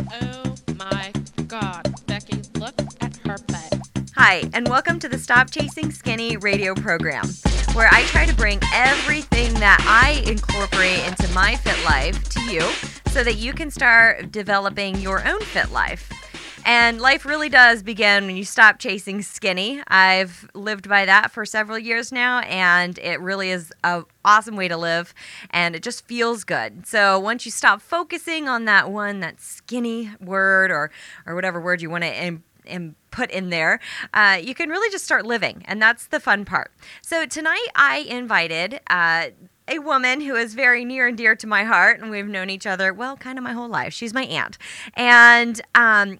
Oh my god, Becky, look at her butt. Hi, and welcome to the Stop Chasing Skinny radio program, where I try to bring everything that I incorporate into my fit life to you so that you can start developing your own fit life. And life really does begin when you stop chasing skinny. I've lived by that for several years now, and it really is an awesome way to live, and it just feels good. So once you stop focusing on that one, that skinny word, or or whatever word you want to Im- im- put in there, uh, you can really just start living, and that's the fun part. So tonight I invited. Uh, a woman who is very near and dear to my heart, and we've known each other, well, kind of my whole life. She's my aunt. And um,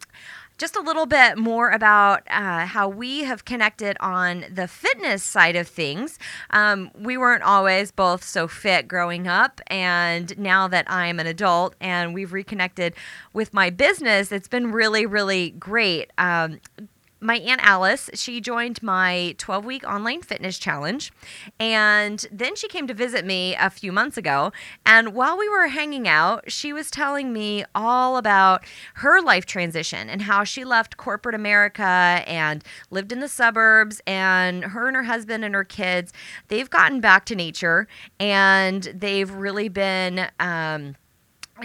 just a little bit more about uh, how we have connected on the fitness side of things. Um, we weren't always both so fit growing up, and now that I'm an adult and we've reconnected with my business, it's been really, really great. Um, my aunt Alice, she joined my 12 week online fitness challenge. And then she came to visit me a few months ago. And while we were hanging out, she was telling me all about her life transition and how she left corporate America and lived in the suburbs. And her and her husband and her kids, they've gotten back to nature and they've really been. Um,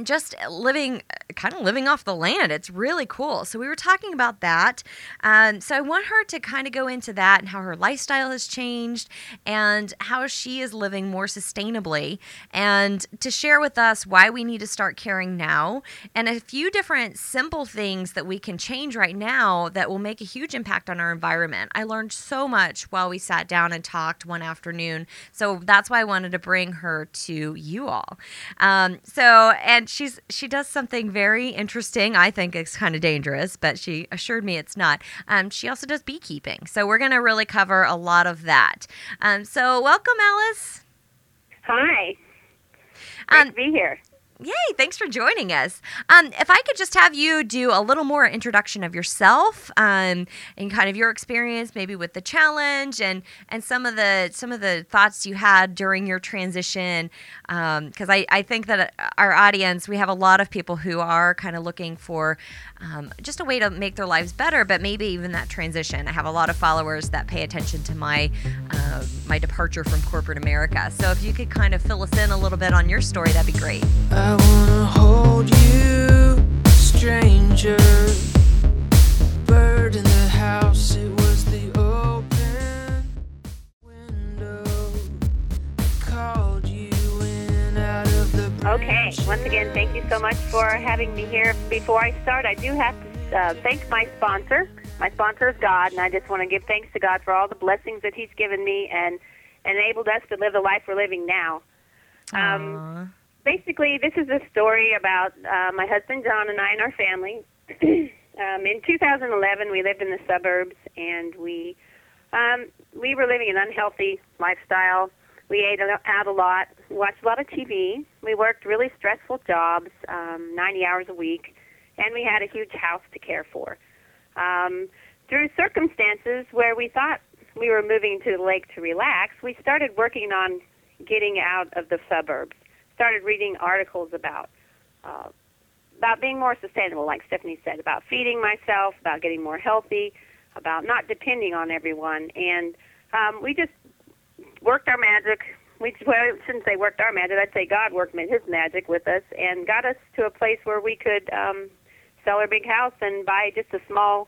just living kind of living off the land. It's really cool. So we were talking about that um, so i want her to kind of go into that and how her lifestyle has changed and how she is living more sustainably and to share with us why we need to start caring now and a few different simple things that we can change right now that will make a huge impact on our environment. I learned so much while we sat down and talked one afternoon so that's why i wanted to bring her to you all. Um, so and she's she does something very interesting. I think it's kind of dangerous, but she assured me it's not. Um, she also does beekeeping, so we're going to really cover a lot of that. Um, so welcome, Alice. Hi. Great Um, to be here. Yay, thanks for joining us. Um, if I could just have you do a little more introduction of yourself um, and kind of your experience maybe with the challenge and, and some of the some of the thoughts you had during your transition because I, I think that our audience we have a lot of people who are kind of looking for um, just a way to make their lives better but maybe even that transition. I have a lot of followers that pay attention to my uh, my departure from corporate America. So if you could kind of fill us in a little bit on your story that'd be great. I wanna hold you, stranger. Bird in the house, it was the open window. I called you in out of the Okay. Once again, thank you so much for having me here. Before I start, I do have to uh, thank my sponsor. My sponsor is God, and I just want to give thanks to God for all the blessings that He's given me and enabled us to live the life we're living now. Um, Aw. Basically, this is a story about uh, my husband John and I and our family. um, in 2011, we lived in the suburbs, and we um, we were living an unhealthy lifestyle. We ate out a lot, watched a lot of TV. We worked really stressful jobs, um, 90 hours a week, and we had a huge house to care for. Um, through circumstances where we thought we were moving to the lake to relax, we started working on getting out of the suburbs started reading articles about uh, about being more sustainable, like Stephanie said, about feeding myself, about getting more healthy, about not depending on everyone, and um, we just worked our magic. We well, I shouldn't say worked our magic. I'd say God worked His magic with us and got us to a place where we could um, sell our big house and buy just a small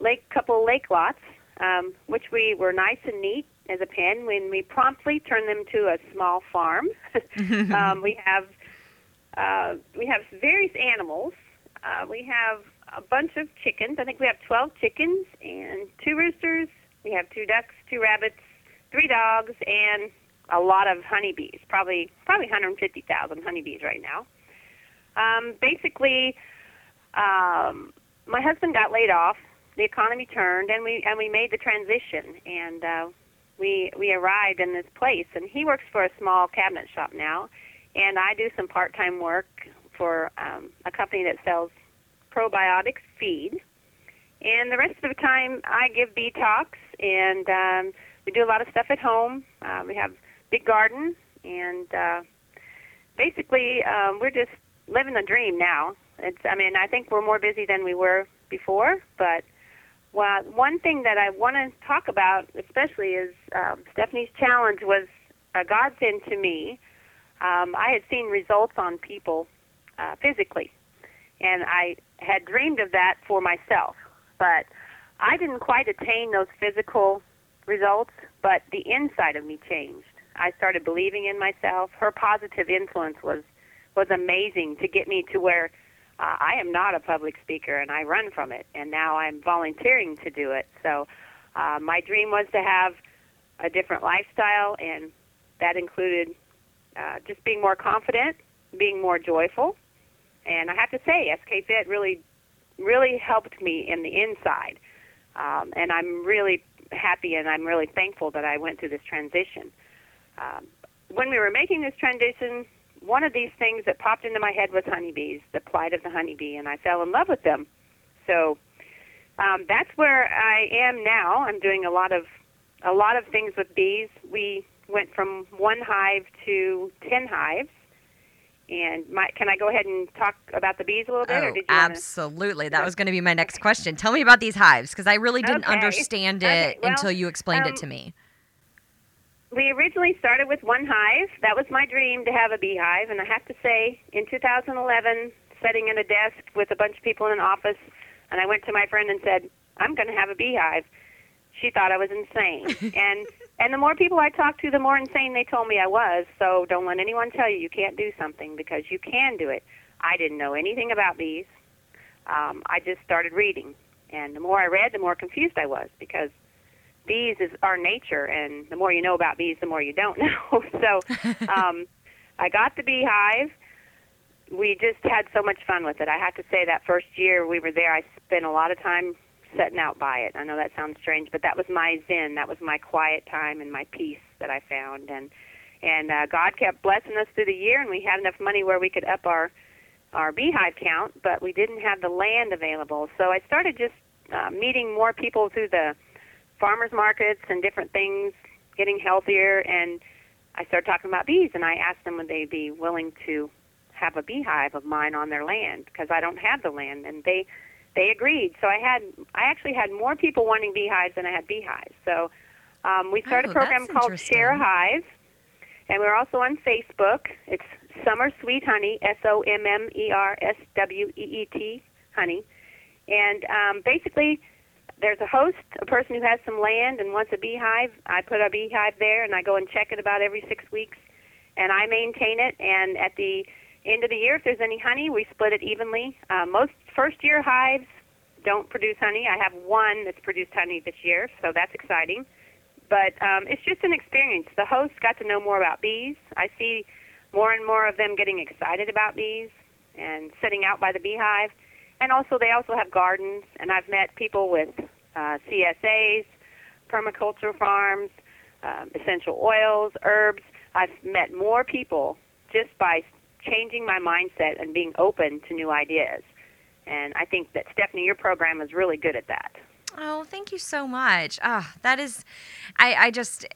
lake, couple lake lots, um, which we were nice and neat as a pen. When we promptly turned them to a small farm, um, we have uh, we have various animals. Uh, we have a bunch of chickens. I think we have 12 chickens and two roosters. We have two ducks, two rabbits, three dogs, and a lot of honeybees. Probably probably 150,000 honeybees right now. Um, basically, um, my husband got laid off. The economy turned, and we and we made the transition. And uh, we we arrived in this place. And he works for a small cabinet shop now, and I do some part-time work for um, a company that sells probiotic feed. And the rest of the time, I give bee talks, and um, we do a lot of stuff at home. Uh, we have big garden, and uh, basically, um, we're just living the dream now. It's I mean I think we're more busy than we were before, but well, one thing that I want to talk about especially is um, Stephanie's challenge was a godsend to me. Um, I had seen results on people uh, physically, and I had dreamed of that for myself, but I didn't quite attain those physical results, but the inside of me changed. I started believing in myself. Her positive influence was was amazing to get me to where uh, I am not a public speaker and I run from it, and now I'm volunteering to do it. So uh, my dream was to have a different lifestyle, and that included uh, just being more confident, being more joyful, and I have to say, SK Fit really, really helped me in the inside, um, and I'm really happy and I'm really thankful that I went through this transition. Um, when we were making this transition, one of these things that popped into my head was honeybees, the plight of the honeybee, and I fell in love with them. So um, that's where I am now. I'm doing a lot of a lot of things with bees. We went from one hive to ten hives. And my, can I go ahead and talk about the bees a little bit, or Oh, did you wanna- absolutely. That was going to be my next question. Tell me about these hives because I really didn't Okay. understand it Okay, well, until you explained um, it to me. We originally started with one hive. That was my dream to have a beehive, and I have to say, in 2011, sitting at a desk with a bunch of people in an office, and I went to my friend and said, "I'm going to have a beehive." She thought I was insane, and and the more people I talked to, the more insane they told me I was. So don't let anyone tell you you can't do something because you can do it. I didn't know anything about bees. Um, I just started reading, and the more I read, the more confused I was because bees is our nature, and the more you know about bees, the more you don't know. so um, I got the beehive. We just had so much fun with it. I have to say that first year we were there, I spent a lot of time setting out by it. I know that sounds strange, but that was my zen. That was my quiet time and my peace that I found. And and uh, God kept blessing us through the year, and we had enough money where we could up our our beehive count, but we didn't have the land available. So I started just uh, meeting more people through the farmers markets and different things, getting healthier, and I started talking about bees, and I asked them would they be willing to have a beehive of mine on their land because I don't have the land, and they they agreed. So I had I actually had more people wanting beehives than I had beehives. So um, we started Oh, a program called Share a. Hive, and we're also on Facebook. It's Sommer Sweet Honey, S O M M E R S W E E T, honey, and um, basically there's a host, a person who has some land and wants a beehive. I put a beehive there, and I go and check it about every six weeks, and I maintain it. And at the end of the year, if there's any honey, we split it evenly. Uh, most first-year hives don't produce honey. I have one that's produced honey this year, so that's exciting. But um, it's just an experience. The hosts got to know more about bees. I see more and more of them getting excited about bees and sitting out by the beehive and also they also have gardens and i've met people with uh, csas permaculture farms um, essential oils herbs. I've met more people just by changing my mindset and being open to new ideas. And i think that stephanie your program is really good at that. Oh, thank you so much. Ah, that is, I, I just,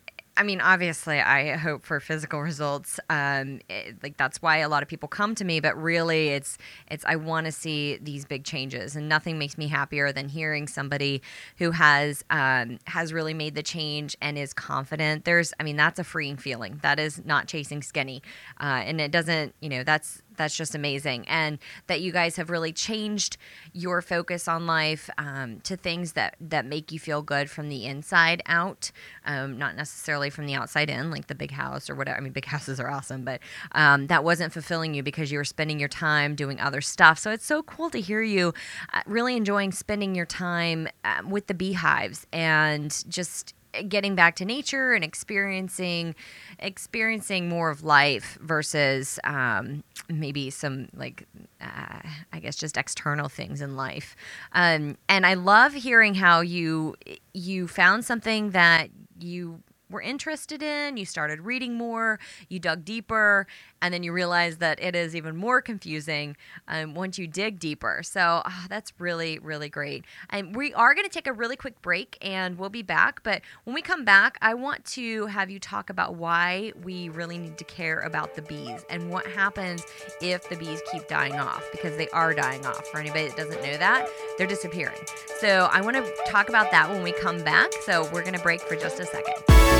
I mean, obviously, I hope for physical results. Um, it- like that's why a lot of people come to me. But really, it's, it's I want to see these big changes, and nothing makes me happier than hearing somebody who has, um, has really made the change and is confident. There's, I mean, that's a freeing feeling. That is not chasing skinny, uh, and it doesn't, you know, that's that's just amazing. And that you guys have really changed your focus on life um, to things that that make you feel good from the inside out um, not necessarily from the outside in like the big house or whatever. I mean big houses are awesome but um, that wasn't fulfilling you because you were spending your time doing other stuff. So it's so cool to hear you uh, really enjoying spending your time um, with the beehives and just getting back to nature and experiencing experiencing more of life versus um, maybe some like uh, I guess just external things in life. Um, and I love hearing how you you found something that you were interested in, you started reading more, you dug deeper, and then you realize that it is even more confusing um, once you dig deeper. So ah, that's really, really great. And we are going to take a really quick break and we'll be back. But when we come back, I want to have you talk about why we really need to care about the bees and what happens if the bees keep dying off because they are dying off. For anybody that doesn't know that, they're disappearing. So I want to talk about that when we come back. So we're going to break for just a second.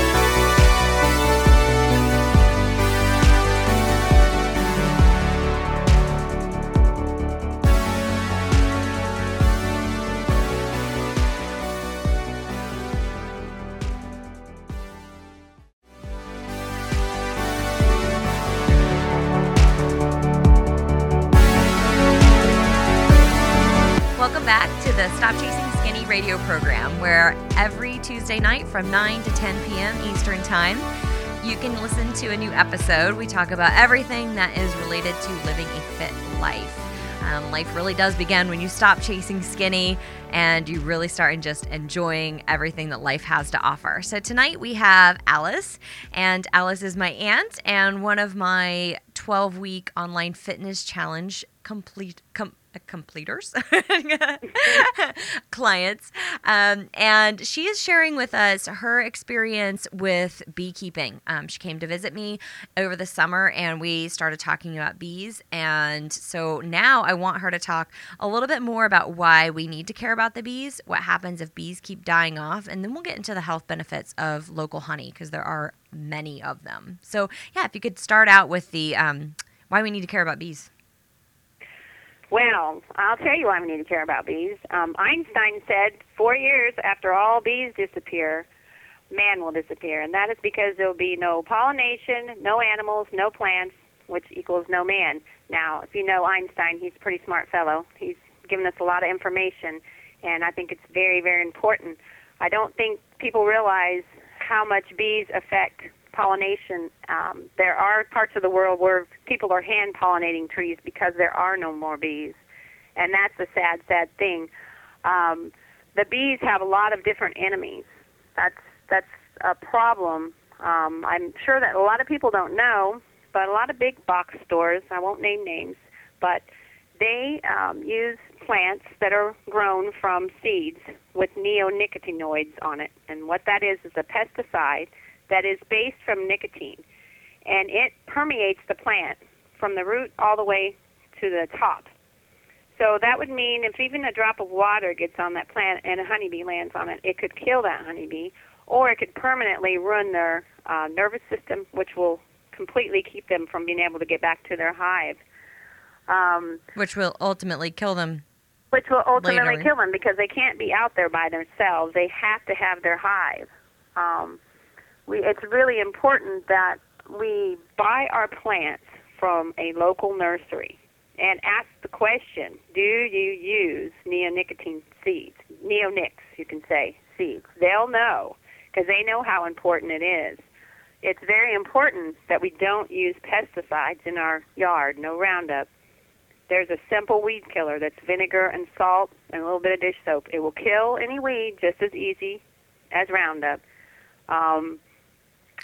Program, where every Tuesday night from 9 to 10 p.m. Eastern Time, you can listen to a new episode. We talk about everything that is related to living a fit life. Um, life really does begin when you stop chasing skinny and you really start just enjoying everything that life has to offer. So tonight we have Alice, and Alice is my aunt and one of my 12 week online fitness challenge complete. Com- completers clients um, and she is sharing with us her experience with beekeeping. Um, she came to visit me over the summer and we started talking about bees and so now i want her to talk a little bit more about why we need to care about the bees what happens if bees keep dying off and then we'll get into the health benefits of local honey because there are many of them. So yeah if you could start out with the um, why we need to care about bees Well, I'll tell you why we need to care about bees. Um, Einstein said four years after all bees disappear, man will disappear, and that is because there will be no pollination, no animals, no plants, which equals no man. Now, if you know Einstein, he's a pretty smart fellow. He's given us a lot of information, and I think it's very, very important. I don't think people realize how much bees affect pollination. Um, there are parts of the world where people are hand pollinating trees because there are no more bees, and that's a sad, sad thing. Um, the bees have a lot of different enemies. That's that's a problem. Um, I'm sure that a lot of people don't know, but a lot of big box stores, I won't name names, but they um, use plants that are grown from seeds with neonicotinoids on it. And what that is is a pesticide that is based from nicotine. And it permeates the plant from the root all the way to the top. So that would mean if even a drop of water gets on that plant and a honeybee lands on it, it could kill that honeybee, or it could permanently ruin their uh, nervous system, which will completely keep them from being able to get back to their hive. Um, which will ultimately kill them which will ultimately Later. kill them because they can't be out there by themselves. They have to have their hive. Um, we, it's really important that we buy our plants from a local nursery and ask the question: Do you use neonicotine seeds? Neonics, you can say seeds. They'll know because they know how important it is. It's very important that we don't use pesticides in our yard. No Roundup. There's a simple weed killer that's vinegar and salt and a little bit of dish soap. It will kill any weed just as easy as Roundup. Um,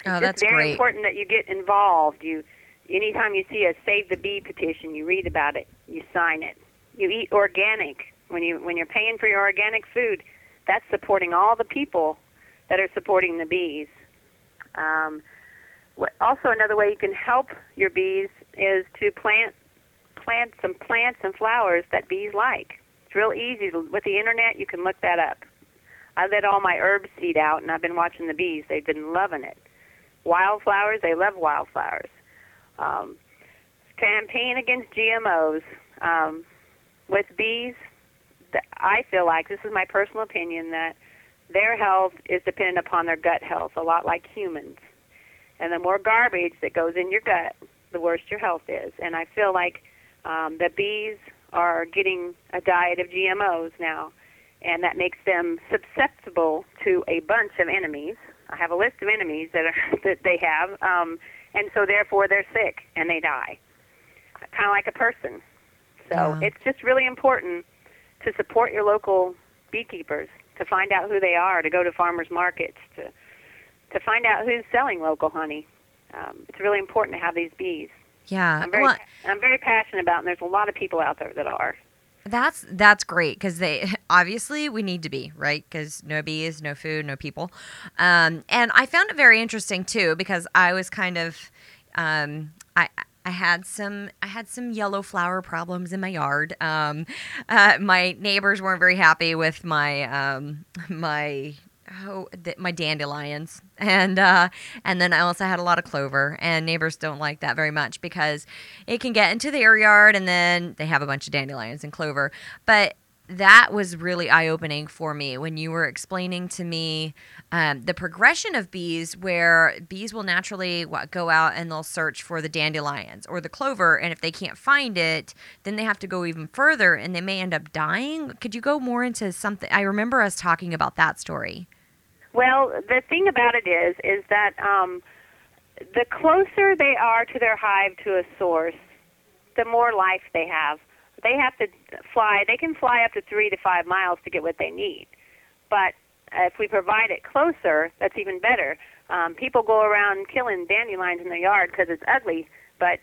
Oh, it's that's just very great. important that you get involved. You, anytime you see a Save the Bee petition, you read about it, you sign it. You eat organic when you when you're paying for your organic food. That's supporting all the people that are supporting the bees. Um, what, also, another way you can help your bees is to plant plant some plants and flowers that bees like. It's real easy with the internet. You can look that up. I let all my herbs seed out, and I've been watching the bees. They've been loving it. Wildflowers, they love wildflowers. Um, campaign against GMOs. Um, with bees, I feel like this is my personal opinion that their health is dependent upon their gut health, a lot like humans. And the more garbage that goes in your gut, the worse your health is. And I feel like um, the bees are getting a diet of GMOs now, and that makes them susceptible to a bunch of enemies. I have a list of enemies that are, that they have, um, and so therefore they're sick and they die, kind of like a person. So Yeah. it's just really important to support your local beekeepers, to find out who they are, to go to farmers markets, to to find out who's selling local honey. Um, it's really important to have these bees. Yeah. I'm very well, I'm very passionate about, it, and there's a lot of people out there that are. That's that's great because they obviously we need to be right because no bees, no food, no people, um, and I found it very interesting too because I was kind of um, I. I had some I had some yellow flower problems in my yard. Um, uh, my neighbors weren't very happy with my um, my oh th- my dandelions and uh, and then I also had a lot of clover and neighbors don't like that very much because it can get into their yard and then they have a bunch of dandelions and clover but that was really eye opening for me when you were explaining to me um, the progression of bees, where bees will naturally what, go out and they'll search for the dandelions or the clover. And if they can't find it, then they have to go even further and they may end up dying. Could you go more into something? I remember us talking about that story. Well, the thing about it is, is that um, the closer they are to their hive to a source, the more life they have. They have to fly. They can fly up to three to five miles to get what they need. But if we provide it closer, that's even better. Um, people go around killing dandelions in their yard because it's ugly, but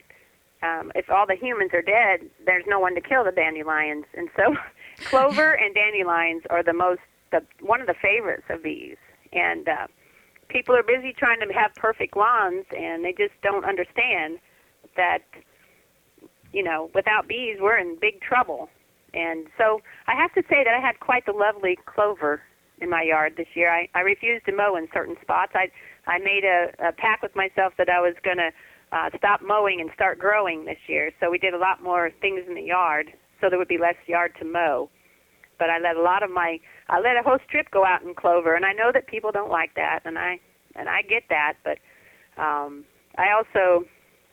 um, if all the humans are dead, there's no one to kill the dandelions. And so, clover and dandelions are the most, the one of the favorites of bees. And uh, people are busy trying to have perfect lawns, and they just don't understand that, you know, without bees, we're in big trouble. And so, I have to say that I had quite the lovely clover in my yard this year. I, I refused to mow in certain spots. I I made a, a pact with myself that I was going to uh, stop mowing and start growing this year. So we did a lot more things in the yard, so there would be less yard to mow. But I let a lot of my I let a whole strip go out in clover, and I know that people don't like that, and I and I get that. But um, I also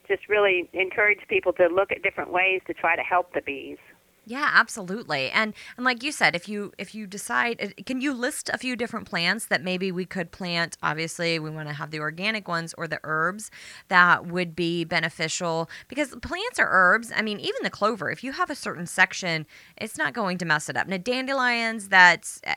just really encourage people to look at different ways to try to help the bees. Yeah, absolutely. And and like you said, if you if you decide uh, can you list a few different plants that maybe we could plant? Obviously, we want to have the organic ones or the herbs that would be beneficial because plants are herbs. I mean, even the clover, if you have a certain section, it's not going to mess it up. Now, dandelions that's uh,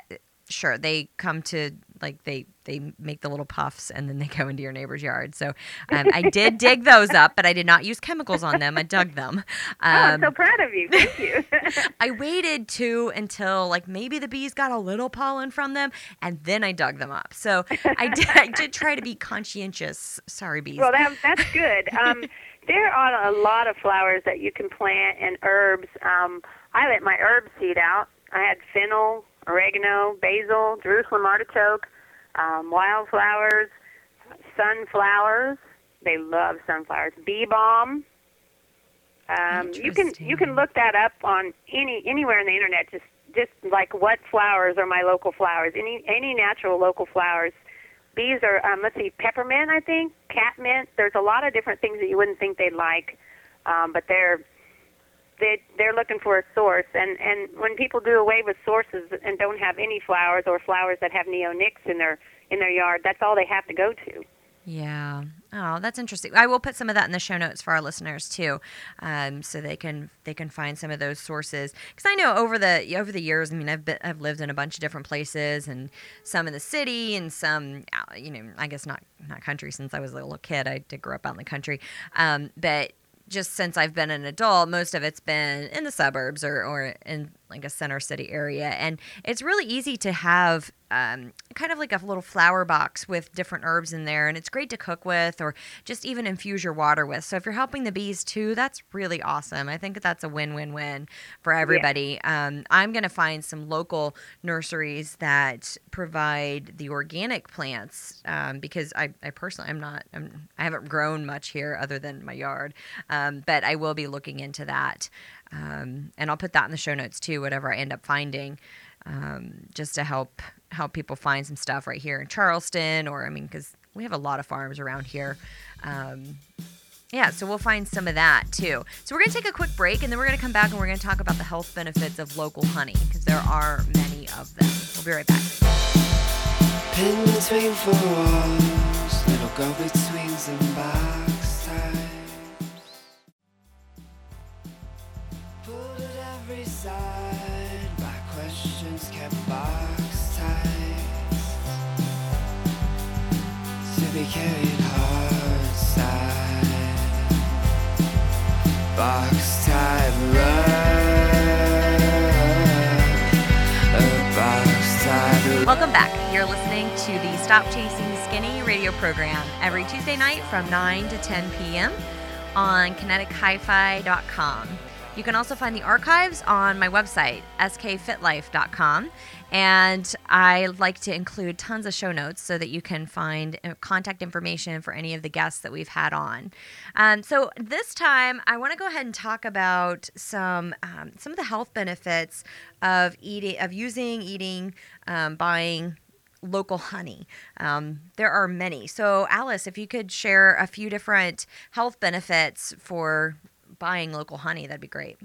sure they come to like they they make the little puffs and then they go into your neighbor's yard. So um, I did dig those up, but I did not use chemicals on them. I dug them. oh, I'm Um, so proud of you. Thank you. I waited too until like maybe the bees got a little pollen from them, and then I dug them up. So I did. I did try to be conscientious. Sorry, bees. Well, that, that's good. Um, there are a lot of flowers that you can plant and herbs. Um, I let my herb seed out. I had fennel, oregano, basil, Jerusalem artichoke, um, wildflowers, sunflowers. They love sunflowers. Bee balm. Um, you can you can look that up on any anywhere on the internet. Just just like what flowers are my local flowers. Any any natural local flowers. Bees are um, let's see, peppermint. I think catmint. There's a lot of different things that you wouldn't think they'd like, um, but they're they they're looking for a source. And and when people do away with sources and don't have any flowers or flowers that have neonics in their in their yard, that's all they have to go to. Yeah. Oh, that's interesting. I will put some of that in the show notes for our listeners too, um, so they can they can find some of those sources. Because I know over the over the years, I mean, I've been, I've lived in a bunch of different places, and some in the city, and some you know, I guess not not country. Since I was a little kid, I did grow up out in the country, um, but just since I've been an adult, most of it's been in the suburbs or, or in like a center city area. And it's really easy to have um, kind of like a little flower box with different herbs in there. And it's great to cook with or just even infuse your water with. So if you're helping the bees too, that's really awesome. I think that's a win win win for everybody. Um, I'm going to find some local nurseries that provide the organic plants um, because I, I personally, I'm not, I'm, I haven't grown much here other than my yard. Um, but I will be looking into that. Um, and I'll put that in the show notes too, whatever I end up finding, um, just to help help people find some stuff right here in Charleston, or I mean, because we have a lot of farms around here. Um, yeah, so we'll find some of that too. So we're gonna take a quick break, and then we're gonna come back and we're gonna talk about the health benefits of local honey, because there are many of them. We'll be right back. Pin between four walls, little at every side by questions kept box tight. be carried hard side. Box type love. Box love. Welcome back. You're listening to the Stop Chasing Skinny radio program every Tuesday night from 9 to 10 p.m. on kinetichifi.com. You can also find the archives on my website, skfitlife.com. And I like to include tons of show notes so that you can find uh, contact information for any of the guests that we've had on. Um, so this time, I want to go ahead and talk about some um, some of the health benefits of eating, of using, eating, um, buying local honey. Um, there are many. So, Alice, if you could share a few different health benefits for buying local honey, that'd be great.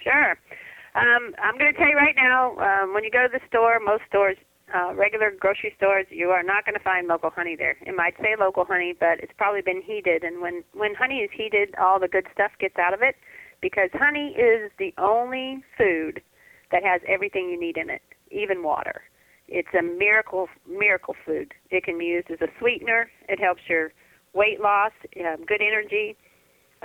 Sure. Um, I'm going to tell you right now, um, when you go to the store, most stores, uh, regular grocery stores, you are not going to find local honey there. It might say local honey, but it's probably been heated. And when when honey is heated, all the good stuff gets out of it, because honey is the only food that has everything you need in it, even water. It's a miracle miracle food. It can be used as a sweetener. It helps your weight loss, um, good energy.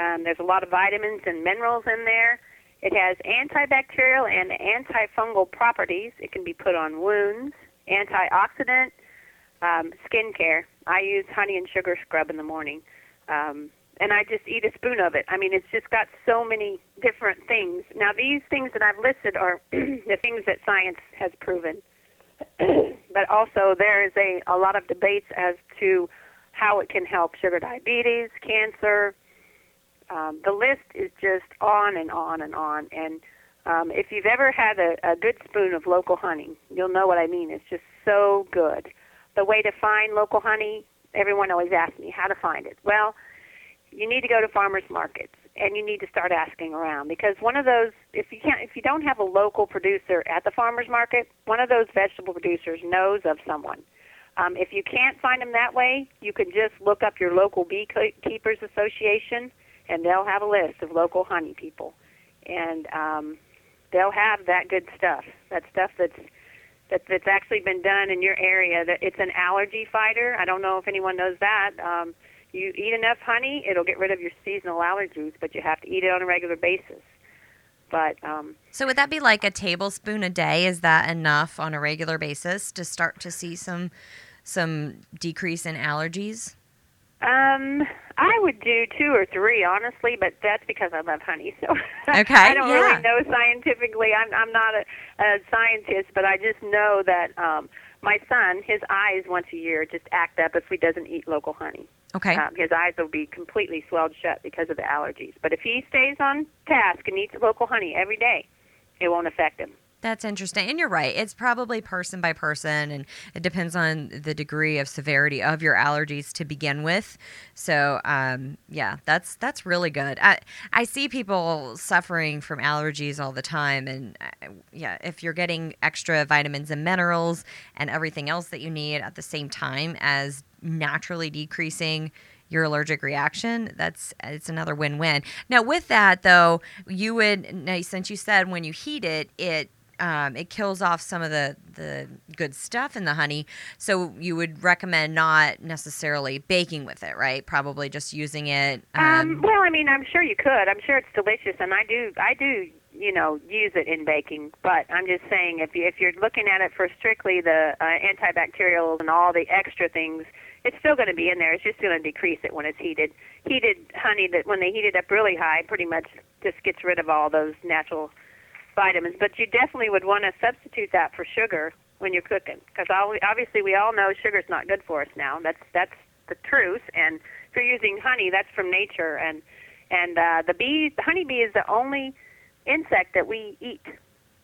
Um, there's a lot of vitamins and minerals in there. It has antibacterial and antifungal properties. It can be put on wounds, antioxidant, um, skin care. I use honey and sugar scrub in the morning, um, and I just eat a spoon of it. I mean, it's just got so many different things. Now, these things that I've listed are the things that science has proven, but also there is a, a lot of debates as to how it can help sugar diabetes, cancer, um, the list is just on and on and on. And um, if you've ever had a, a good spoon of local honey, you'll know what I mean. It's just so good. The way to find local honey, everyone always asks me how to find it. Well, you need to go to farmers markets and you need to start asking around because one of those if you can't if you don't have a local producer at the farmers market one of those vegetable producers knows of someone um, if you can't find them that way you can just look up your local beekeepers association and they'll have a list of local honey people, and um, they'll have that good stuff. That stuff that's that, that's actually been done in your area. That it's an allergy fighter. I don't know if anyone knows that. Um, you eat enough honey, it'll get rid of your seasonal allergies, but you have to eat it on a regular basis. But um, so would that be like a tablespoon a day? Is that enough on a regular basis to start to see some some decrease in allergies? Um, I would do two or three, honestly, but that's because I love honey. So okay, I don't yeah. really know scientifically. I'm I'm not a, a scientist, but I just know that um, my son, his eyes once a year just act up if he doesn't eat local honey. Okay. Um, his eyes will be completely swelled shut because of the allergies. But if he stays on task and eats local honey every day, it won't affect him. That's interesting. And you're right. It's probably person by person and it depends on the degree of severity of your allergies to begin with. So, um, yeah, that's that's really good. I, I see people suffering from allergies all the time and uh, yeah, if you're getting extra vitamins and minerals and everything else that you need at the same time as naturally decreasing your allergic reaction that's it's another win-win now with that though you would now, since you said when you heat it it um, it kills off some of the the good stuff in the honey. So you would recommend not necessarily baking with it, right? Probably just using it. Um, Um, well, I mean, I'm sure you could. I'm sure it's delicious, and I do. I do. You know, use it in baking. But I'm just saying, if you if you're looking at it for strictly the uh, antibacterials and all the extra things, it's still going to be in there. It's just going to decrease it when it's heated. Heated honey that when they heat it up really high, pretty much just gets rid of all those natural vitamins. But you definitely would want to substitute that for sugar when you're cooking, because obviously we all know sugar's not good for us now. That's that's the truth. And if you're using honey, that's from nature. And and uh, the bee, the honeybee, is the only insect that we eat.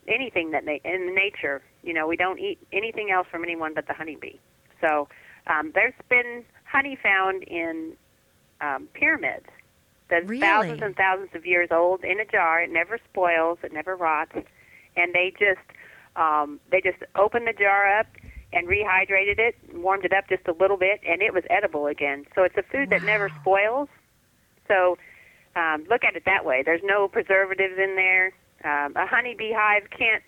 Anything that na- in nature, you know, we don't eat anything else from anyone but the honeybee. So um, there's been honey found in um, pyramids that's Really? thousands and thousands of years old in a jar. It never spoils. It never rots. And they just um, they just opened the jar up and rehydrated it, warmed it up just a little bit, and it was edible again. So it's a food that never spoils. So um, look at it that way. There's no preservatives in there. Um, a honeybee hive can't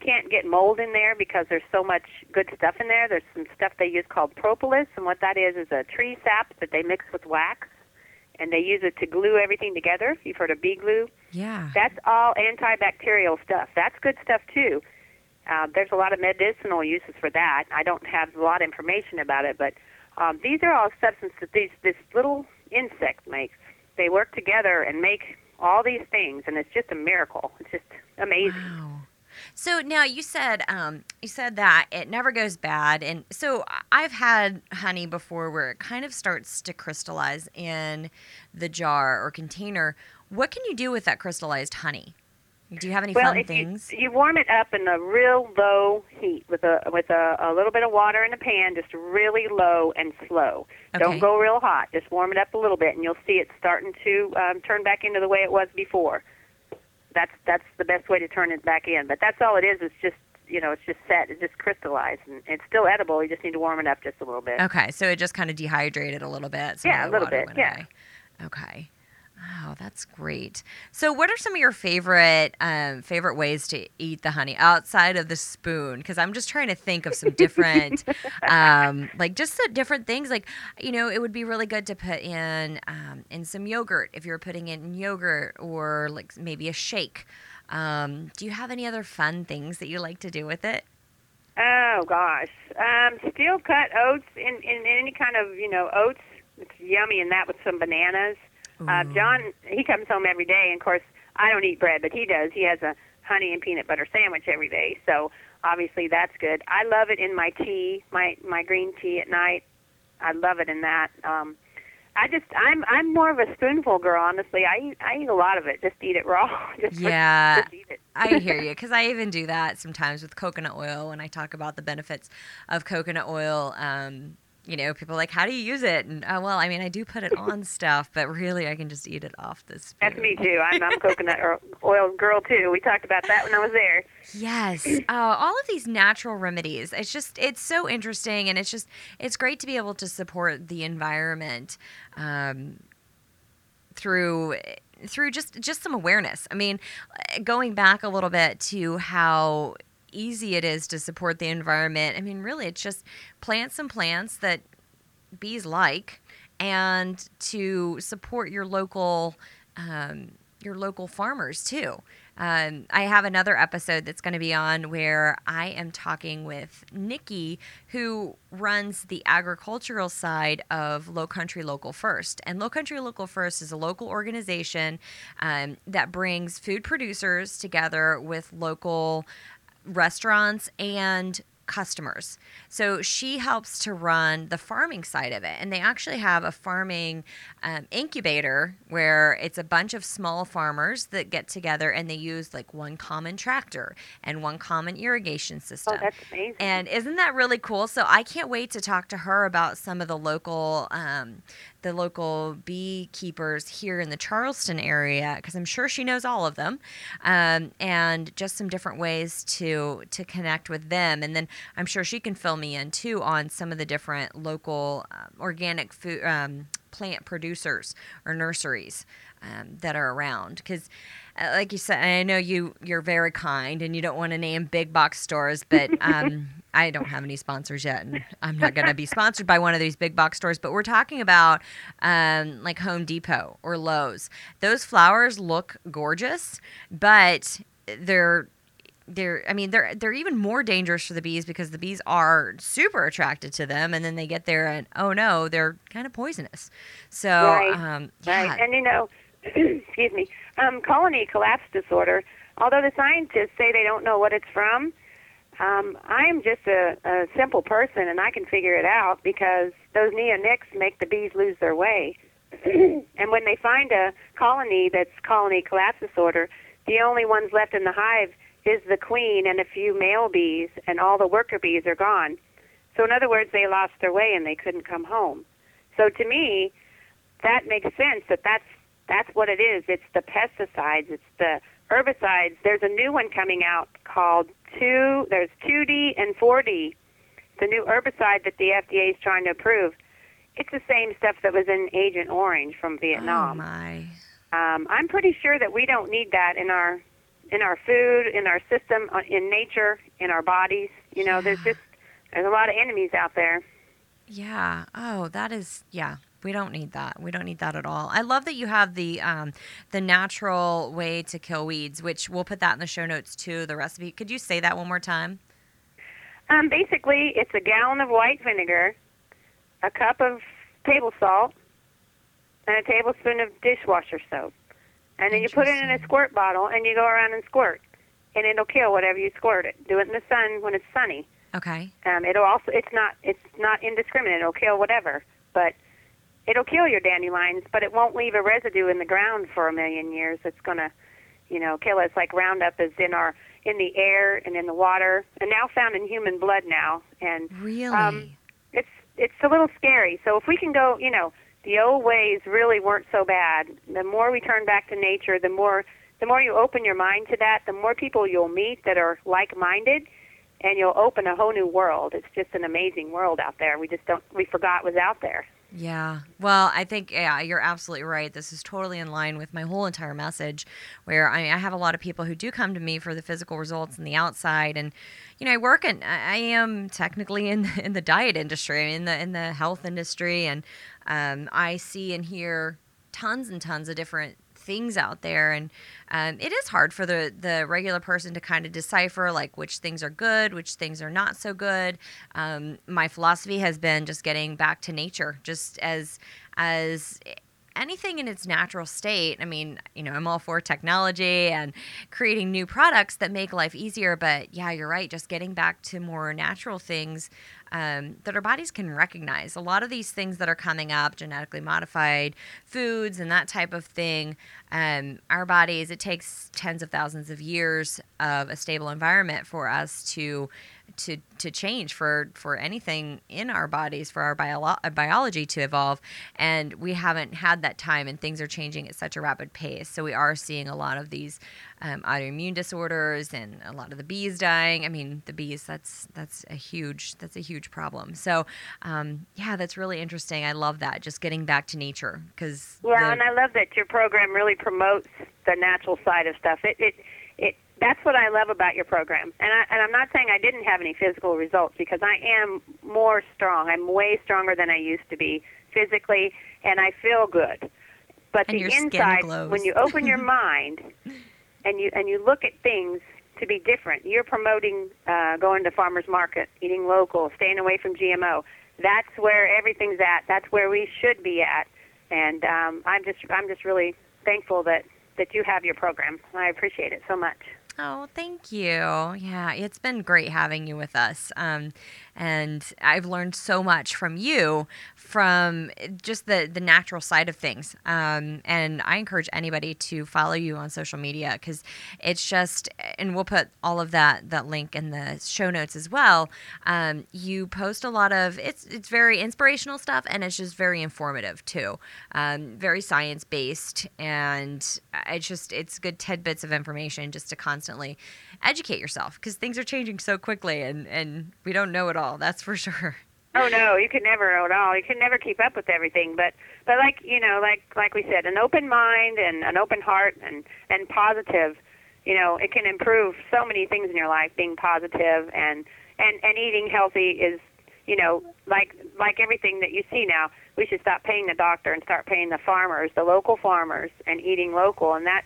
can't get mold in there because there's so much good stuff in there. There's some stuff they use called propolis, and what that is is a tree sap that they mix with wax, and they use it to glue everything together. You've heard of bee glue. Yeah. That's all antibacterial stuff. That's good stuff too. Uh, there's a lot of medicinal uses for that. I don't have a lot of information about it, but um, these are all substances that these this little insect makes. They work together and make all these things, and it's just a miracle. It's just amazing. Wow. So now you said um, you said that it never goes bad, and so I've had honey before where it kind of starts to crystallize in the jar or container. What can you do with that crystallized honey? Do you have any well, fun things? You, you warm it up in a real low heat with a with a, a little bit of water in a pan, just really low and slow. Okay. Don't go real hot. Just warm it up a little bit, and you'll see it starting to um, turn back into the way it was before. That's that's the best way to turn it back in. But that's all it is. It's just you know, it's just set. It's just crystallized, and it's still edible. You just need to warm it up just a little bit. Okay, so it just kind of dehydrated a little bit. of Yeah, a little bit, yeah. away. Okay. Oh, that's great. So, what are some of your favorite um, favorite ways to eat the honey outside of the spoon? Because I'm just trying to think of some different, um, like just the different things. Like, you know, it would be really good to put in um, in some yogurt if you're putting it in yogurt, or like maybe a shake. Um, do you have any other fun things that you like to do with it? Oh gosh, um, steel cut oats in, in any kind of you know oats. It's yummy, and that with some bananas. Uh, John, he comes home every day, and of course, I don't eat bread, but he does. He has a honey and peanut butter sandwich every day, so obviously that's good. I love it in my tea, my my green tea at night. I love it in that. Um, I just, I'm I'm more of a spoonful girl, honestly. I eat I eat a lot of it. Just eat it raw. just Yeah. just eat it. I hear you because I even do that sometimes with coconut oil when I talk about the benefits of coconut oil. Um, you know, people are like, how do you use it? And uh, well, I mean, I do put it on stuff, but really, I can just eat it off the spoon. That's me too. I'm coconut oil girl too. We talked about that when I was there. Yes, uh, all of these natural remedies. It's just it's so interesting, and it's just it's great to be able to support the environment um, through through just just some awareness. I mean, uh, going back a little bit to how easy it is to support the environment. I mean, really, it's just plant some plants that bees like, and to support your local um, your local farmers too. Um, I have another episode that's going to be on where I am talking with Nikki, who runs the agricultural side of Lowcountry Local First. And Lowcountry Local First is a local organization um, that brings food producers together with local restaurants and customers. So she helps to run the farming side of it. And they actually have a farming um, incubator where it's a bunch of small farmers that get together and they use like one common tractor and one common irrigation system. Oh, that's amazing. And isn't that really cool? So I can't wait to talk to her about some of the local, um, the local beekeepers here in the Charleston area because I'm sure she knows all of them, um, and just some different ways to to connect with them. And then I'm sure she can fill me in too on some of the different local um, organic food um, plant producers or nurseries um, that are around. Because uh, like you said i know you you're very kind and you don't want to name big box stores but um, i don't have any sponsors yet and i'm not going to be sponsored by one of these big box stores but we're talking about um, like home depot or lowes. Those flowers look gorgeous but they're they're I mean they're they're even more dangerous for the bees because the bees are super attracted to them and then they get there and oh no they're kind of poisonous. So Right, um yeah. Right. And you know, excuse me, um, colony collapse disorder. Although the scientists say they don't know what it's from, um, I'm just a, a simple person and I can figure it out because those neonics make the bees lose their way. and when they find a colony that's colony collapse disorder, the only ones left in the hive is the queen and a few male bees, and all the worker bees are gone. So, in other words, they lost their way and they couldn't come home. So, to me, that makes sense that that's that's what it is. It's the pesticides. It's the herbicides. There's a new one coming out called two. There's 2D and 4D. The new herbicide that the FDA is trying to approve. It's the same stuff that was in Agent Orange from Vietnam. oh my Um, I'm pretty sure that we don't need that in our in our food, in our system, uh, in nature, in our bodies. You know, there's just there's a lot of enemies out there. Yeah. Oh, that is yeah. We don't need that. We don't need that at all. I love that you have the um, the natural way to kill weeds, which we'll put that in the show notes too. The recipe. Could you say that one more time? Um, basically, it's a gallon of white vinegar, a cup of table salt, and a tablespoon of dishwasher soap. And then you put it in a squirt bottle and you go around and squirt. And it'll kill whatever you squirt it. Do it in the sun when it's sunny. Okay. Um, it'll also it's not it's not indiscriminate. It'll kill whatever, but it'll kill your dandelions, but it won't leave a residue in the ground for a million years. It's gonna, you know, kill us like Roundup is in our in the air and in the water, and now found in human blood now. And Really? Um, it's it's a little scary. So if we can go, you know, the old ways really weren't so bad. The more we turn back to nature, the more the more you open your mind to that, the more people you'll meet that are like-minded, and you'll open a whole new world. It's just an amazing world out there. We just don't we forgot was out there. Yeah. Well, I think yeah, you're absolutely right. This is totally in line with my whole entire message, where I, I have a lot of people who do come to me for the physical results and the outside, and you know, I work I I am technically in in the diet industry, in the in the health industry, and um, I see and hear tons and tons of different things out there and um, it is hard for the the regular person to kind of decipher like which things are good which things are not so good. Um, my philosophy has been just getting back to nature just as as anything in its natural state. I mean you know i'm all for technology and creating new products that make life easier but yeah you're right just getting back to more natural things um, that our bodies can recognize. A lot of these things that are coming up, genetically modified foods and that type of thing, um, our bodies, it takes tens of thousands of years of a stable environment for us to to to change for for anything in our bodies for our bio- uh, biology to evolve and we haven't had that time and things are changing at such a rapid pace so we are seeing a lot of these um, autoimmune disorders and a lot of the bees dying i mean the bees that's that's a huge that's a huge problem so um, yeah that's really interesting i love that just getting back to nature because Yeah, and I love that your program really promotes the natural side of stuff. It it it that's what I love about your program. And I and I'm not saying I didn't have any physical results because I am more strong. I'm way stronger than I used to be physically and I feel good. But And the inside when you open your mind and you and you look at things to be different. You're promoting uh, going to farmers market, eating local, staying away from GMO. That's where everything's at. That's where we should be at. And um, I'm just I'm just really thankful that that you have your program. I appreciate it so much. Oh, thank you. Yeah, it's been great having you with us. Um, and I've learned so much from you from just the, the natural side of things. Um, and I encourage anybody to follow you on social media because it's just, and we'll put all of that, that link in the show notes as well. Um, you post a lot of, it's, it's very inspirational stuff and it's just very informative too. Um, very science based and it's just, it's good tidbits of information just to constantly educate yourself because things are changing so quickly and, and we don't know it all. That's for sure. Oh no, you can never know it all. You can never keep up with everything. But but like you know, like like we said, an open mind and an open heart and and positive. You know, it can improve so many things in your life. Being positive and and and eating healthy is you know like like everything that you see now. We should stop paying the doctor and start paying the farmers, the local farmers, and eating local, and that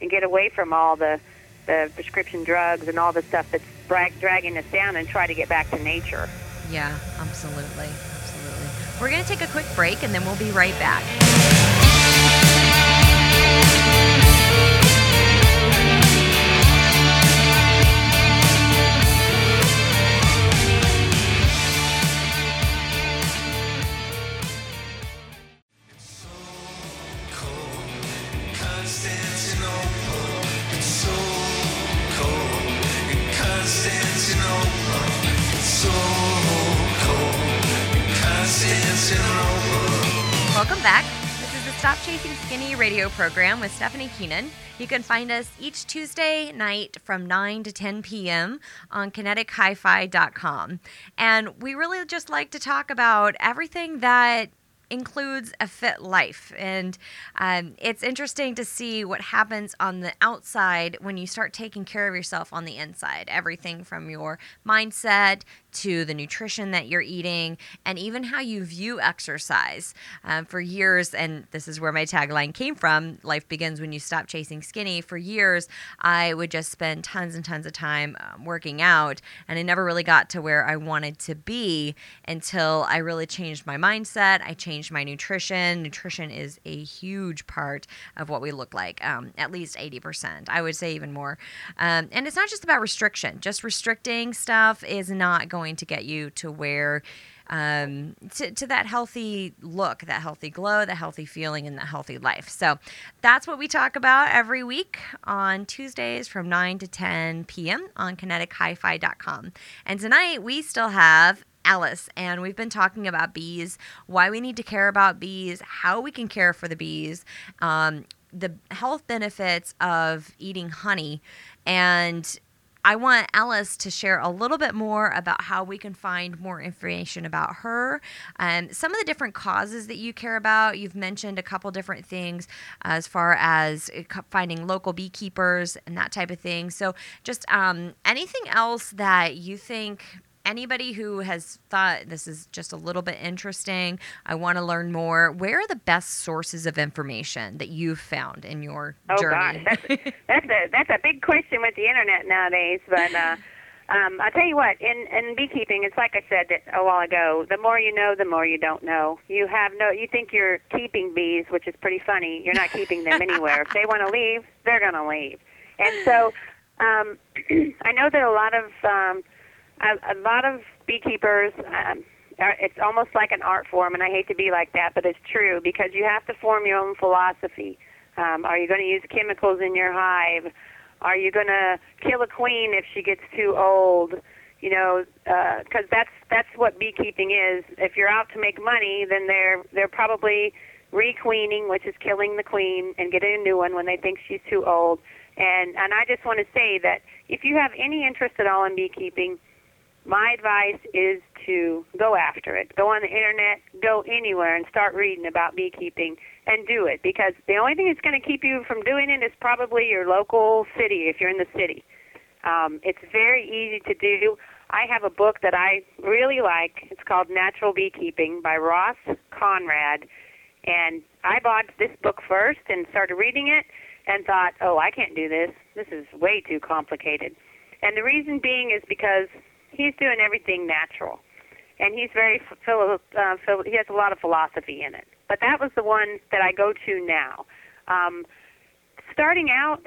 and get away from all the the prescription drugs and all the stuff that's drag, dragging us down and try to get back to nature. Yeah, absolutely. Absolutely. We're going to take a quick break and then we'll be right back. Back. This is the Stop Chasing Skinny radio program with Stephanie Keenan. You can find us each Tuesday night from 9 to 10 p.m. on kinetichifi.com. And we really just like to talk about everything that includes a fit life. And um, it's interesting to see what happens on the outside when you start taking care of yourself on the inside. Everything from your mindset to the nutrition that you're eating and even how you view exercise. Um, for years, and this is where my tagline came from life begins when you stop chasing skinny. For years, I would just spend tons and tons of time um, working out, and I never really got to where I wanted to be until I really changed my mindset. I changed my nutrition. Nutrition is a huge part of what we look like, um, at least 80%. I would say even more. Um, and it's not just about restriction, just restricting stuff is not going to get you to where um, to, to that healthy look, that healthy glow, that healthy feeling, and that healthy life. So that's what we talk about every week on Tuesdays from 9 to 10 p.m. on kinetichifi.com. And tonight we still have Alice, and we've been talking about bees, why we need to care about bees, how we can care for the bees, um, the health benefits of eating honey, and I want Alice to share a little bit more about how we can find more information about her and some of the different causes that you care about. You've mentioned a couple different things as far as uh, finding local beekeepers and that type of thing. So, just um, anything else that you think anybody who has thought this is just a little bit interesting, I want to learn more, where are the best sources of information that you've found in your Oh journey? gosh, that's that's a that's a big question with the internet nowadays. But uh, um, I tell you what, in in beekeeping, it's like I said a while ago. The more you know, the more you don't know. You have no. You think you're keeping bees, which is pretty funny. You're not keeping them anywhere. If they want to leave, they're going to leave. And so, um, I know that a lot of um, a, a lot of beekeepers. Um, it's almost like an art form, and I hate to be like that, but it's true because you have to form your own philosophy. Um, are you going to use chemicals in your hive? Are you going to kill a queen if she gets too old? You know, because that's that's what beekeeping is. If you're out to make money, then they're they're probably requeening, which is killing the queen and getting a new one when they think she's too old. And and I just want to say that if you have any interest at all in beekeeping, my advice is to go after it. Go on the internet, go anywhere, and start reading about beekeeping and do it because the only thing that's going to keep you from doing it is probably your local city if you're in the city. Um, it's very easy to do. I have a book that I really like. It's called Natural Beekeeping by Ross Conrad. And I bought this book first and started reading it and thought, oh, I can't do this. This is way too complicated. And the reason being is because he's doing everything natural. And he's very philo- uh, phil- he has a lot of philosophy in it. But that was the one that I go to now. Um, starting out,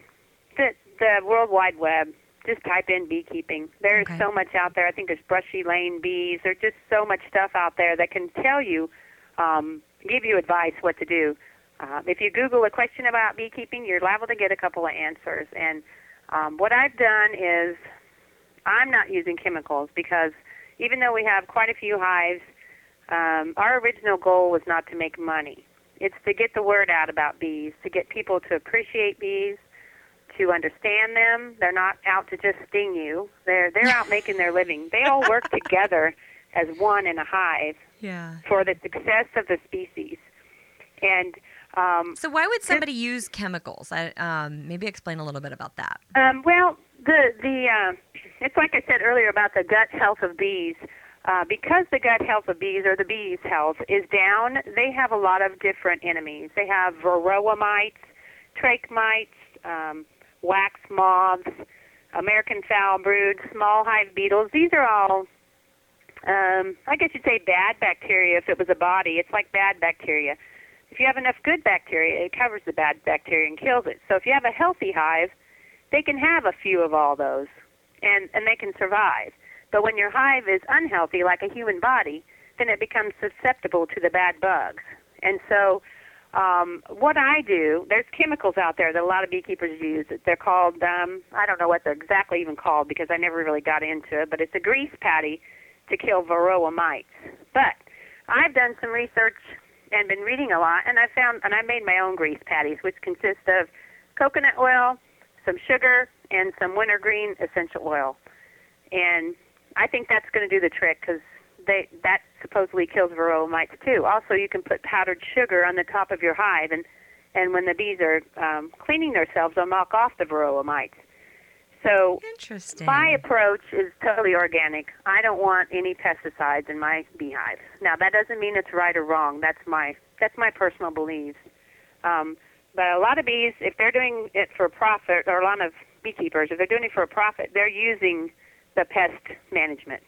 the the World Wide Web. Just type in beekeeping. There's Okay. so much out there. I think there's brushy lane bees. There's just so much stuff out there that can tell you, um, give you advice what to do. Uh, if you Google a question about beekeeping, you're liable to get a couple of answers. And um, what I've done is I'm not using chemicals because even though we have quite a few hives, um, our original goal was not to make money. It's to get the word out about bees, to get people to appreciate bees, to understand them. They're not out to just sting you. They're they're out making their living. They all work together as one in a hive yeah. for the success of the species. And um, So why would somebody use chemicals? I, um, maybe explain a little bit about that. Um, well, the the uh, it's like I said earlier about the gut health of bees. Uh, because the gut health of bees or the bees' health is down, they have a lot of different enemies. They have varroa mites, trach mites, um, wax moths, American foul brood, small hive beetles. These are all, um, I guess you'd say, bad bacteria. If it was a body, it's like bad bacteria. If you have enough good bacteria, it covers the bad bacteria and kills it. So if you have a healthy hive, they can have a few of all those, and and they can survive. But when your hive is unhealthy, like a human body, then it becomes susceptible to the bad bugs. And so, um, what I do, there's chemicals out there that a lot of beekeepers use. They're called, um, I don't know what they're exactly even called because I never really got into it, but it's a grease patty to kill varroa mites. But I've done some research and been reading a lot, and I found, and I made my own grease patties, which consist of coconut oil, some sugar, and some wintergreen essential oil. And I think that's going to do the trick because they that supposedly kills varroa mites too. Also, you can put powdered sugar on the top of your hive, and and when the bees are um, cleaning themselves, they'll knock off the varroa mites. So Interesting. my approach is totally organic. I don't want any pesticides in my beehive. Now that doesn't mean it's right or wrong. That's my that's my personal beliefs. Um, but a lot of bees, if they're doing it for profit, or a lot of beekeepers, if they're doing it for a profit, they're using the pest management.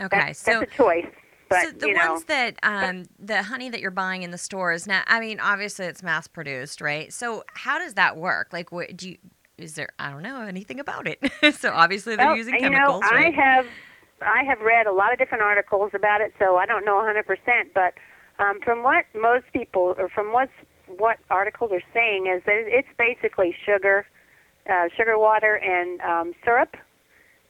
Okay, That's, so that's a choice. But so the you know, ones that um, the honey that you're buying in the stores now, I mean, obviously it's mass produced, right? So how does that work? Like, what do you? Is there? I don't know anything about it. so obviously they're well, using you chemicals, know, I have I have read a lot of different articles about it, so I don't know 100%. But um, from what most people, or from what what articles are saying, is that it's basically sugar, uh, sugar water, and um, syrup,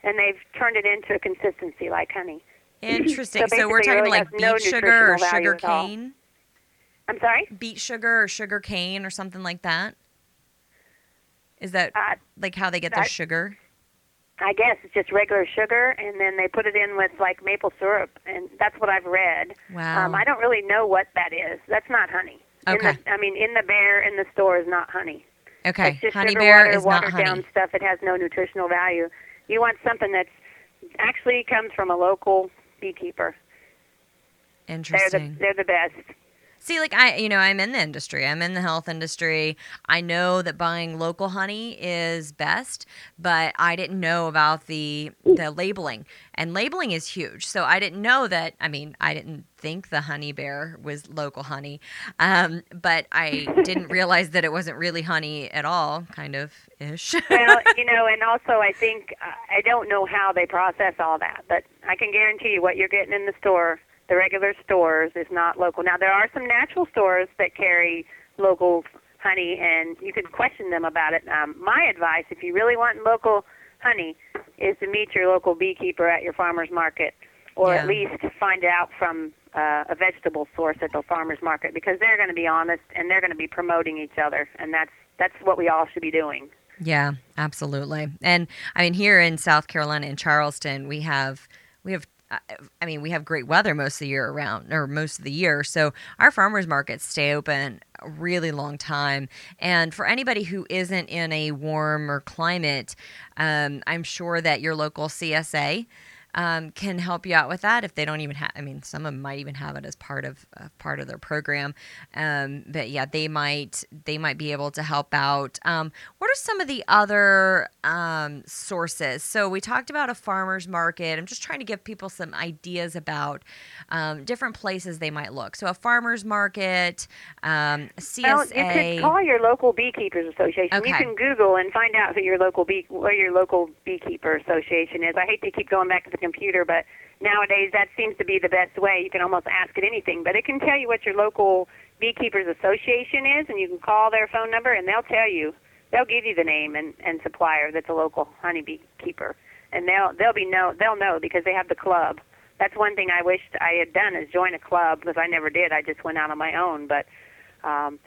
and they've turned it into a consistency like honey. Interesting. So So, we're talking really like has no beet sugar or sugar cane, I'm sorry. beet sugar or sugar cane or something like that. Is that Uh, like how they get their sugar? I guess it's just regular sugar, and then they put it in with like maple syrup, and that's what I've read. Wow. Um, I don't really know what that is. That's not honey. Okay. the, I mean, in the bear in the store is not honey. Okay, It's just honey sugar bear water, is not watered honey. down stuff. It has no nutritional value. You want something that's actually comes from a local beekeeper. They're the Interesting. they're the best. See, like I, you know, I'm in the industry. I'm in the health industry. I know that buying local honey is best, but I didn't know about the the labeling. And labeling is huge. So I didn't know that. I mean, I didn't think the honey bear was local honey, um, but I didn't realize that it wasn't really honey at all. Kind of ish. well, you know, and also I think uh, I don't know how they process all that, but I can guarantee you what you're getting in the store, the regular stores, is not local. Now there are some natural stores that carry local honey, and you can question them about it. Um, my advice, if you really want local honey, is to meet your local beekeeper at your farmer's market, or Yeah. at least find out from uh, a vegetable source at the farmer's market, because they're going to be honest and they're going to be promoting each other, and that's that's what we all should be doing. Yeah, absolutely. And I mean, here in South Carolina, in Charleston, we have we have. I mean, we have great weather most of the year around, or most of the year. So our farmers markets stay open a really long time. And for anybody who isn't in a warmer climate, um, I'm sure that your local CSA um, can help you out with that if they don't even have. I mean, some of them might even have it as part of uh, part of their program. Um, but yeah, they might they might be able to help out. Um, what are some of the other um, sources? So we talked about a farmers market. I'm just trying to give people some ideas about um, different places they might look. So a farmers market, um, CSA. Well, you could call your local beekeepers association. You can Google and find out who your local bee where your local beekeeper association is. I hate to keep going back to the computer, but nowadays that seems to be the best way. You can almost ask it anything, but it can tell you what your local beekeepers association is, and you can call their phone number, and they'll tell you. They'll give you the name and, and supplier that's a local honey beekeeper, and they'll they'll be know they'll know because they have the club. That's one thing I wished I had done is join a club because I never did. I just went out on my own, but. Um,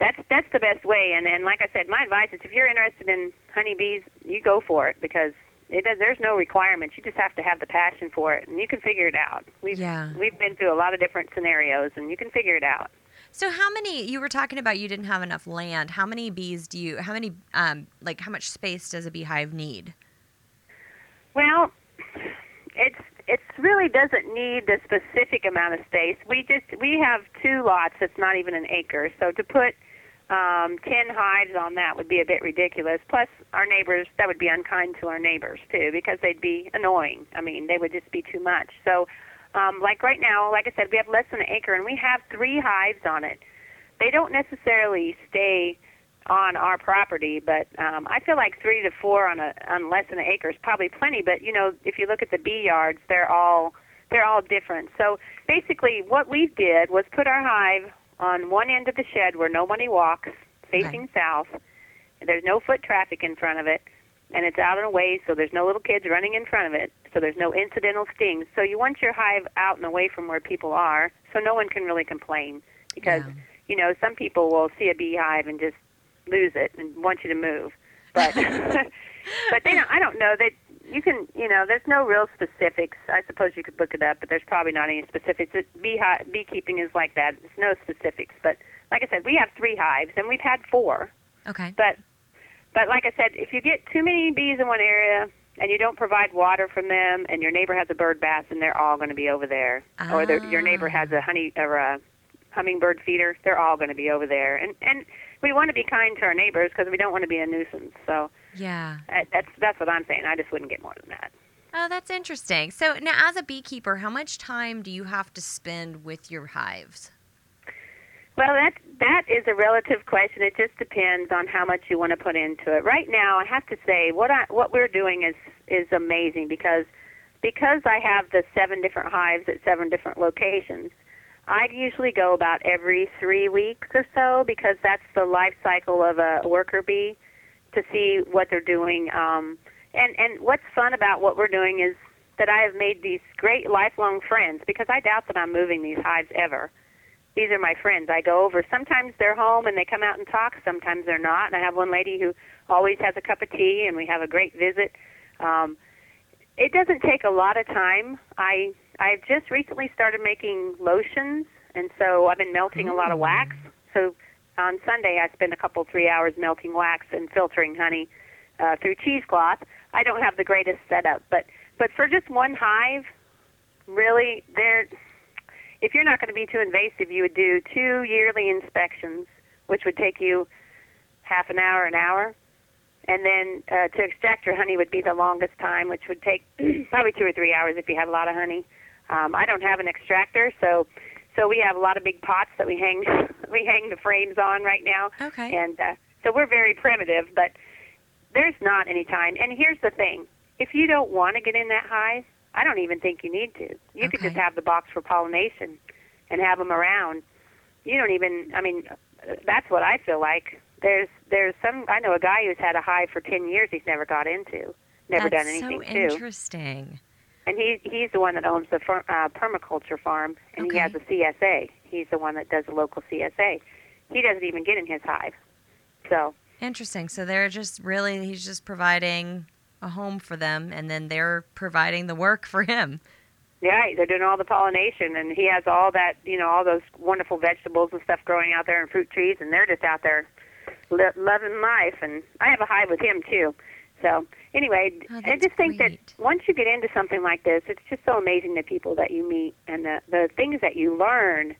that's that's the best way. And and like I said, my advice is if you're interested in honeybees, you go for it because it does, there's no requirements. You just have to have the passion for it, and you can figure it out. We've Yeah. we've been through a lot of different scenarios, and you can figure it out. So how many you were talking about you didn't have enough land. How many bees do you how many um like how much space does a beehive need? Well, it's it's really doesn't need the specific amount of space. We just we have two lots It's not even an acre. So to put um, ten hives on that would be a bit ridiculous. Plus, our neighbors that would be unkind to our neighbors too because they'd be annoying. I mean, they would just be too much. So, um, like right now, like I said, we have less than an acre and we have three hives on it. They don't necessarily stay on our property, but um, I feel like three to four on a on less than an acre is probably plenty. But you know, if you look at the bee yards, they're all they're all different. So basically, what we did was put our hive on one end of the shed where nobody walks, facing south. There's no foot traffic in front of it, and it's out and away, so there's no little kids running in front of it. So there's no incidental stings. So you want your hive out and away from where people are, so no one can really complain because Yeah. you know some people will see a beehive and just lose it and want you to move. But but they don't, I don't know that you can you know there's no real specifics. I suppose you could look it up, but there's probably not any specifics. It, bee hi- beekeeping is like that. There's no specifics, but like I said, we have three hives and we've had four. Okay. But but like I said, if you get too many bees in one area and you don't provide water from them, and your neighbor has a bird bath, and they're all going to be over there, or their, your neighbor Ah. has a honey or a hummingbird feeder, they're all going to be over there. And and we want to be kind to our neighbors because we don't want to be a nuisance. So Yeah. uh, that's that's what I'm saying. I just wouldn't get more than that. Oh, that's interesting. So now, as a beekeeper, how much time do you have to spend with your hives? Well, that that is a relative question. It just depends on how much you want to put into it. Right now, I have to say what I what we're doing is is amazing because because I have the seven different hives at seven different locations. I usually go about every three weeks or so because that's the life cycle of a worker bee to see what they're doing. Um, and and what's fun about what we're doing is that I have made these great lifelong friends because I doubt that I'm moving these hives ever these are my friends. I go over. Sometimes they're home and they come out and talk. Sometimes they're not. And I have one lady who always has a cup of tea, and we have a great visit. Um, it doesn't take a lot of time. I I've just recently started making lotions, and so I've been melting a lot of wax. So on Sunday, I spend a couple three hours melting wax and filtering honey uh, through cheesecloth. I don't have the greatest setup, but but for just one hive, really, there if you're not going to be too invasive, you would do two yearly inspections, which would take you half an hour, an hour. And then uh, to extract your honey would be the longest time, which would take probably two or three hours if you have a lot of honey. Um, I don't have an extractor, so so we have a lot of big pots that we hang we hang the frames on right now. Okay. And uh, so we're very primitive, but there's not any time. And here's the thing: if you don't want to get in that hive, I don't even think you need to. You could just have the box for pollination and have them around. You don't even. I mean, that's what I feel like. There's there's some. I know a guy who's had a hive for ten years. He's never got into. Never that's done anything so to. interesting. And he he's the one that owns the fir- uh, permaculture farm, and Okay. he has a CSA. He's the one that does the local CSA. He doesn't even get in his hive. So Interesting. So they're just really, he's just providing a home for them, and then they're providing the work for him. yeah, they're doing all the pollination, and he has all that you know all those wonderful vegetables and stuff growing out there, and fruit trees, and they're just out there li- loving life. And I have a hive with him too. So anyway, Oh, I just think great. that once you get into something like this, it's just so amazing the people that you meet and the the things that you learn.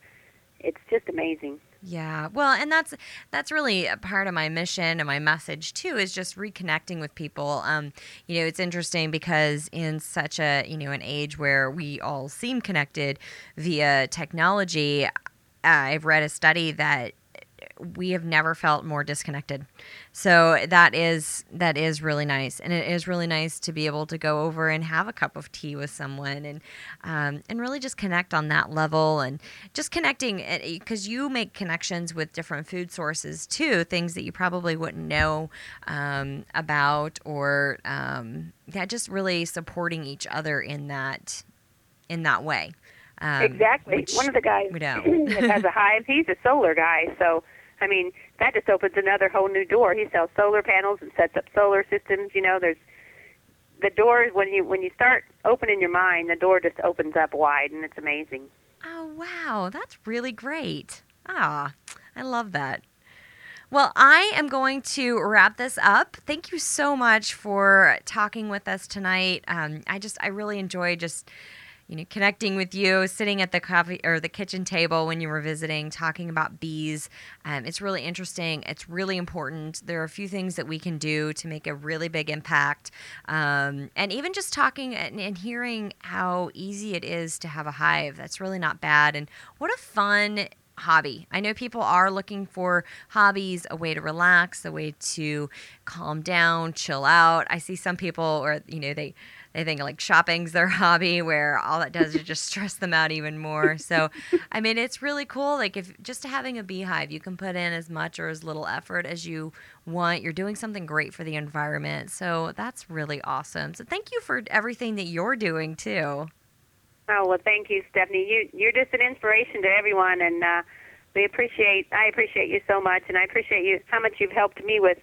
It's just amazing. Yeah. Well, and that's that's really a part of my mission and my message too is just reconnecting with people. Um, you know, it's interesting because in such a, you know, an age where we all seem connected via technology, I've read a study that we have never felt more disconnected. So that is that is really nice, and it is really nice to be able to go over and have a cup of tea with someone, and um, and really just connect on that level, and just connecting because you make connections with different food sources too, things that you probably wouldn't know um, about, or um, yeah, just really supporting each other in that in that way. Um, exactly. One of the guys that has a hive, he's a solar guy. So, I mean, that just opens another whole new door. He sells solar panels and sets up solar systems. You know, there's the door when you when you start opening your mind, the door just opens up wide, and it's amazing. Oh, wow. That's really great. Ah, I love that. Well, I am going to wrap this up. Thank you so much for talking with us tonight. Um, I just, I really enjoyed just, you know, connecting with you, sitting at the coffee or the kitchen table when you were visiting, talking about bees. Um, it's really interesting. It's really important. There are a few things that we can do to make a really big impact. Um, and even just talking and, and hearing how easy it is to have a hive, that's really not bad. And what a fun hobby. I know people are looking for hobbies, a way to relax, a way to calm down, chill out. I see some people or you know they they think like shopping's their hobby where all that does is just stress them out even more. So, I mean, it's really cool like if just having a beehive, you can put in as much or as little effort as you want. You're doing something great for the environment. So, that's really awesome. So, thank you for everything that you're doing too. Oh well, thank you, Stephanie. You you're just an inspiration to everyone, and uh, we appreciate I appreciate you so much, and I appreciate you how much you've helped me with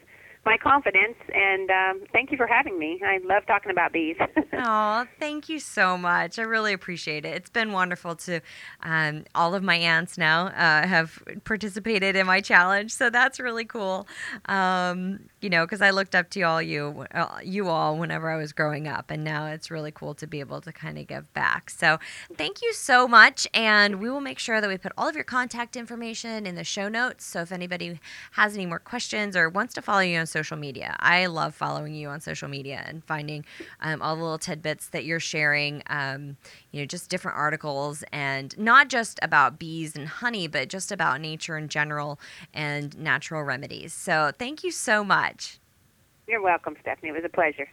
my confidence. And um, thank you for having me. I love talking about bees. Oh, thank you so much. I really appreciate it. It's been wonderful to. Um, all of my aunts now uh, have participated in my challenge, so that's really cool. Um, you know, because I looked up to all you, uh, you all, whenever I was growing up, and now it's really cool to be able to kind of give back. So, thank you so much, and we will make sure that we put all of your contact information in the show notes. So, if anybody has any more questions or wants to follow you on social media, I love following you on social media and finding um, all the little tidbits that you're sharing. Um, you know, just different articles, and not just about bees and honey, but just about nature in general and natural remedies. So, thank you so much. You're welcome, Stephanie. It was a pleasure.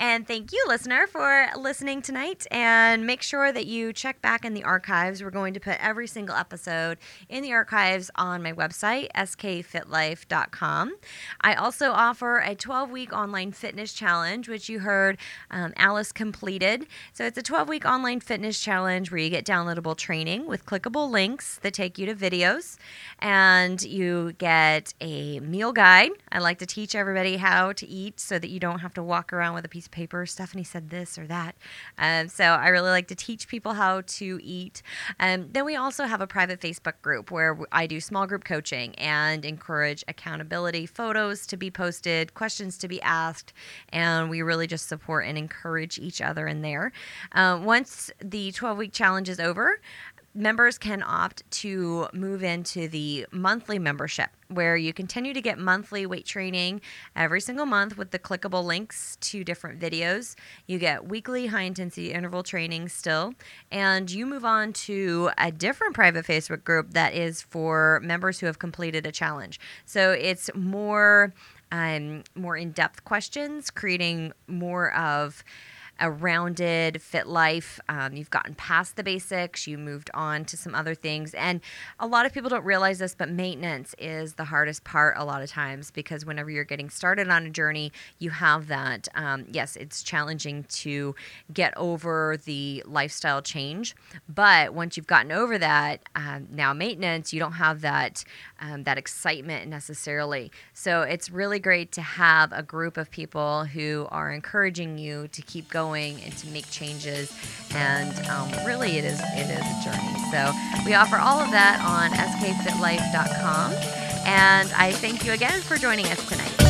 And thank you, listener, for listening tonight. And make sure that you check back in the archives. We're going to put every single episode in the archives on my website, skfitlife.com. I also offer a 12 week online fitness challenge, which you heard um, Alice completed. So it's a 12 week online fitness challenge where you get downloadable training with clickable links that take you to videos. And you get a meal guide. I like to teach everybody how to eat so that you don't have to walk around with a piece paper. Stephanie said this or that. Um, so I really like to teach people how to eat. Um, then we also have a private Facebook group where I do small group coaching and encourage accountability photos to be posted, questions to be asked, and we really just support and encourage each other in there. Uh, once the 12 week challenge is over, members can opt to move into the monthly membership where you continue to get monthly weight training every single month with the clickable links to different videos. You get weekly high intensity interval training still, and you move on to a different private Facebook group that is for members who have completed a challenge. So it's more um, more in-depth questions, creating more of a rounded fit life. Um, you've gotten past the basics, you moved on to some other things. And a lot of people don't realize this, but maintenance is the hardest part a lot of times because whenever you're getting started on a journey, you have that. Um, yes, it's challenging to get over the lifestyle change, but once you've gotten over that, um, now maintenance, you don't have that um, that excitement necessarily. So it's really great to have a group of people who are encouraging you to keep going and to make changes. And um, really, it is it is a journey. So we offer all of that on skfitlife.com. And I thank you again for joining us tonight.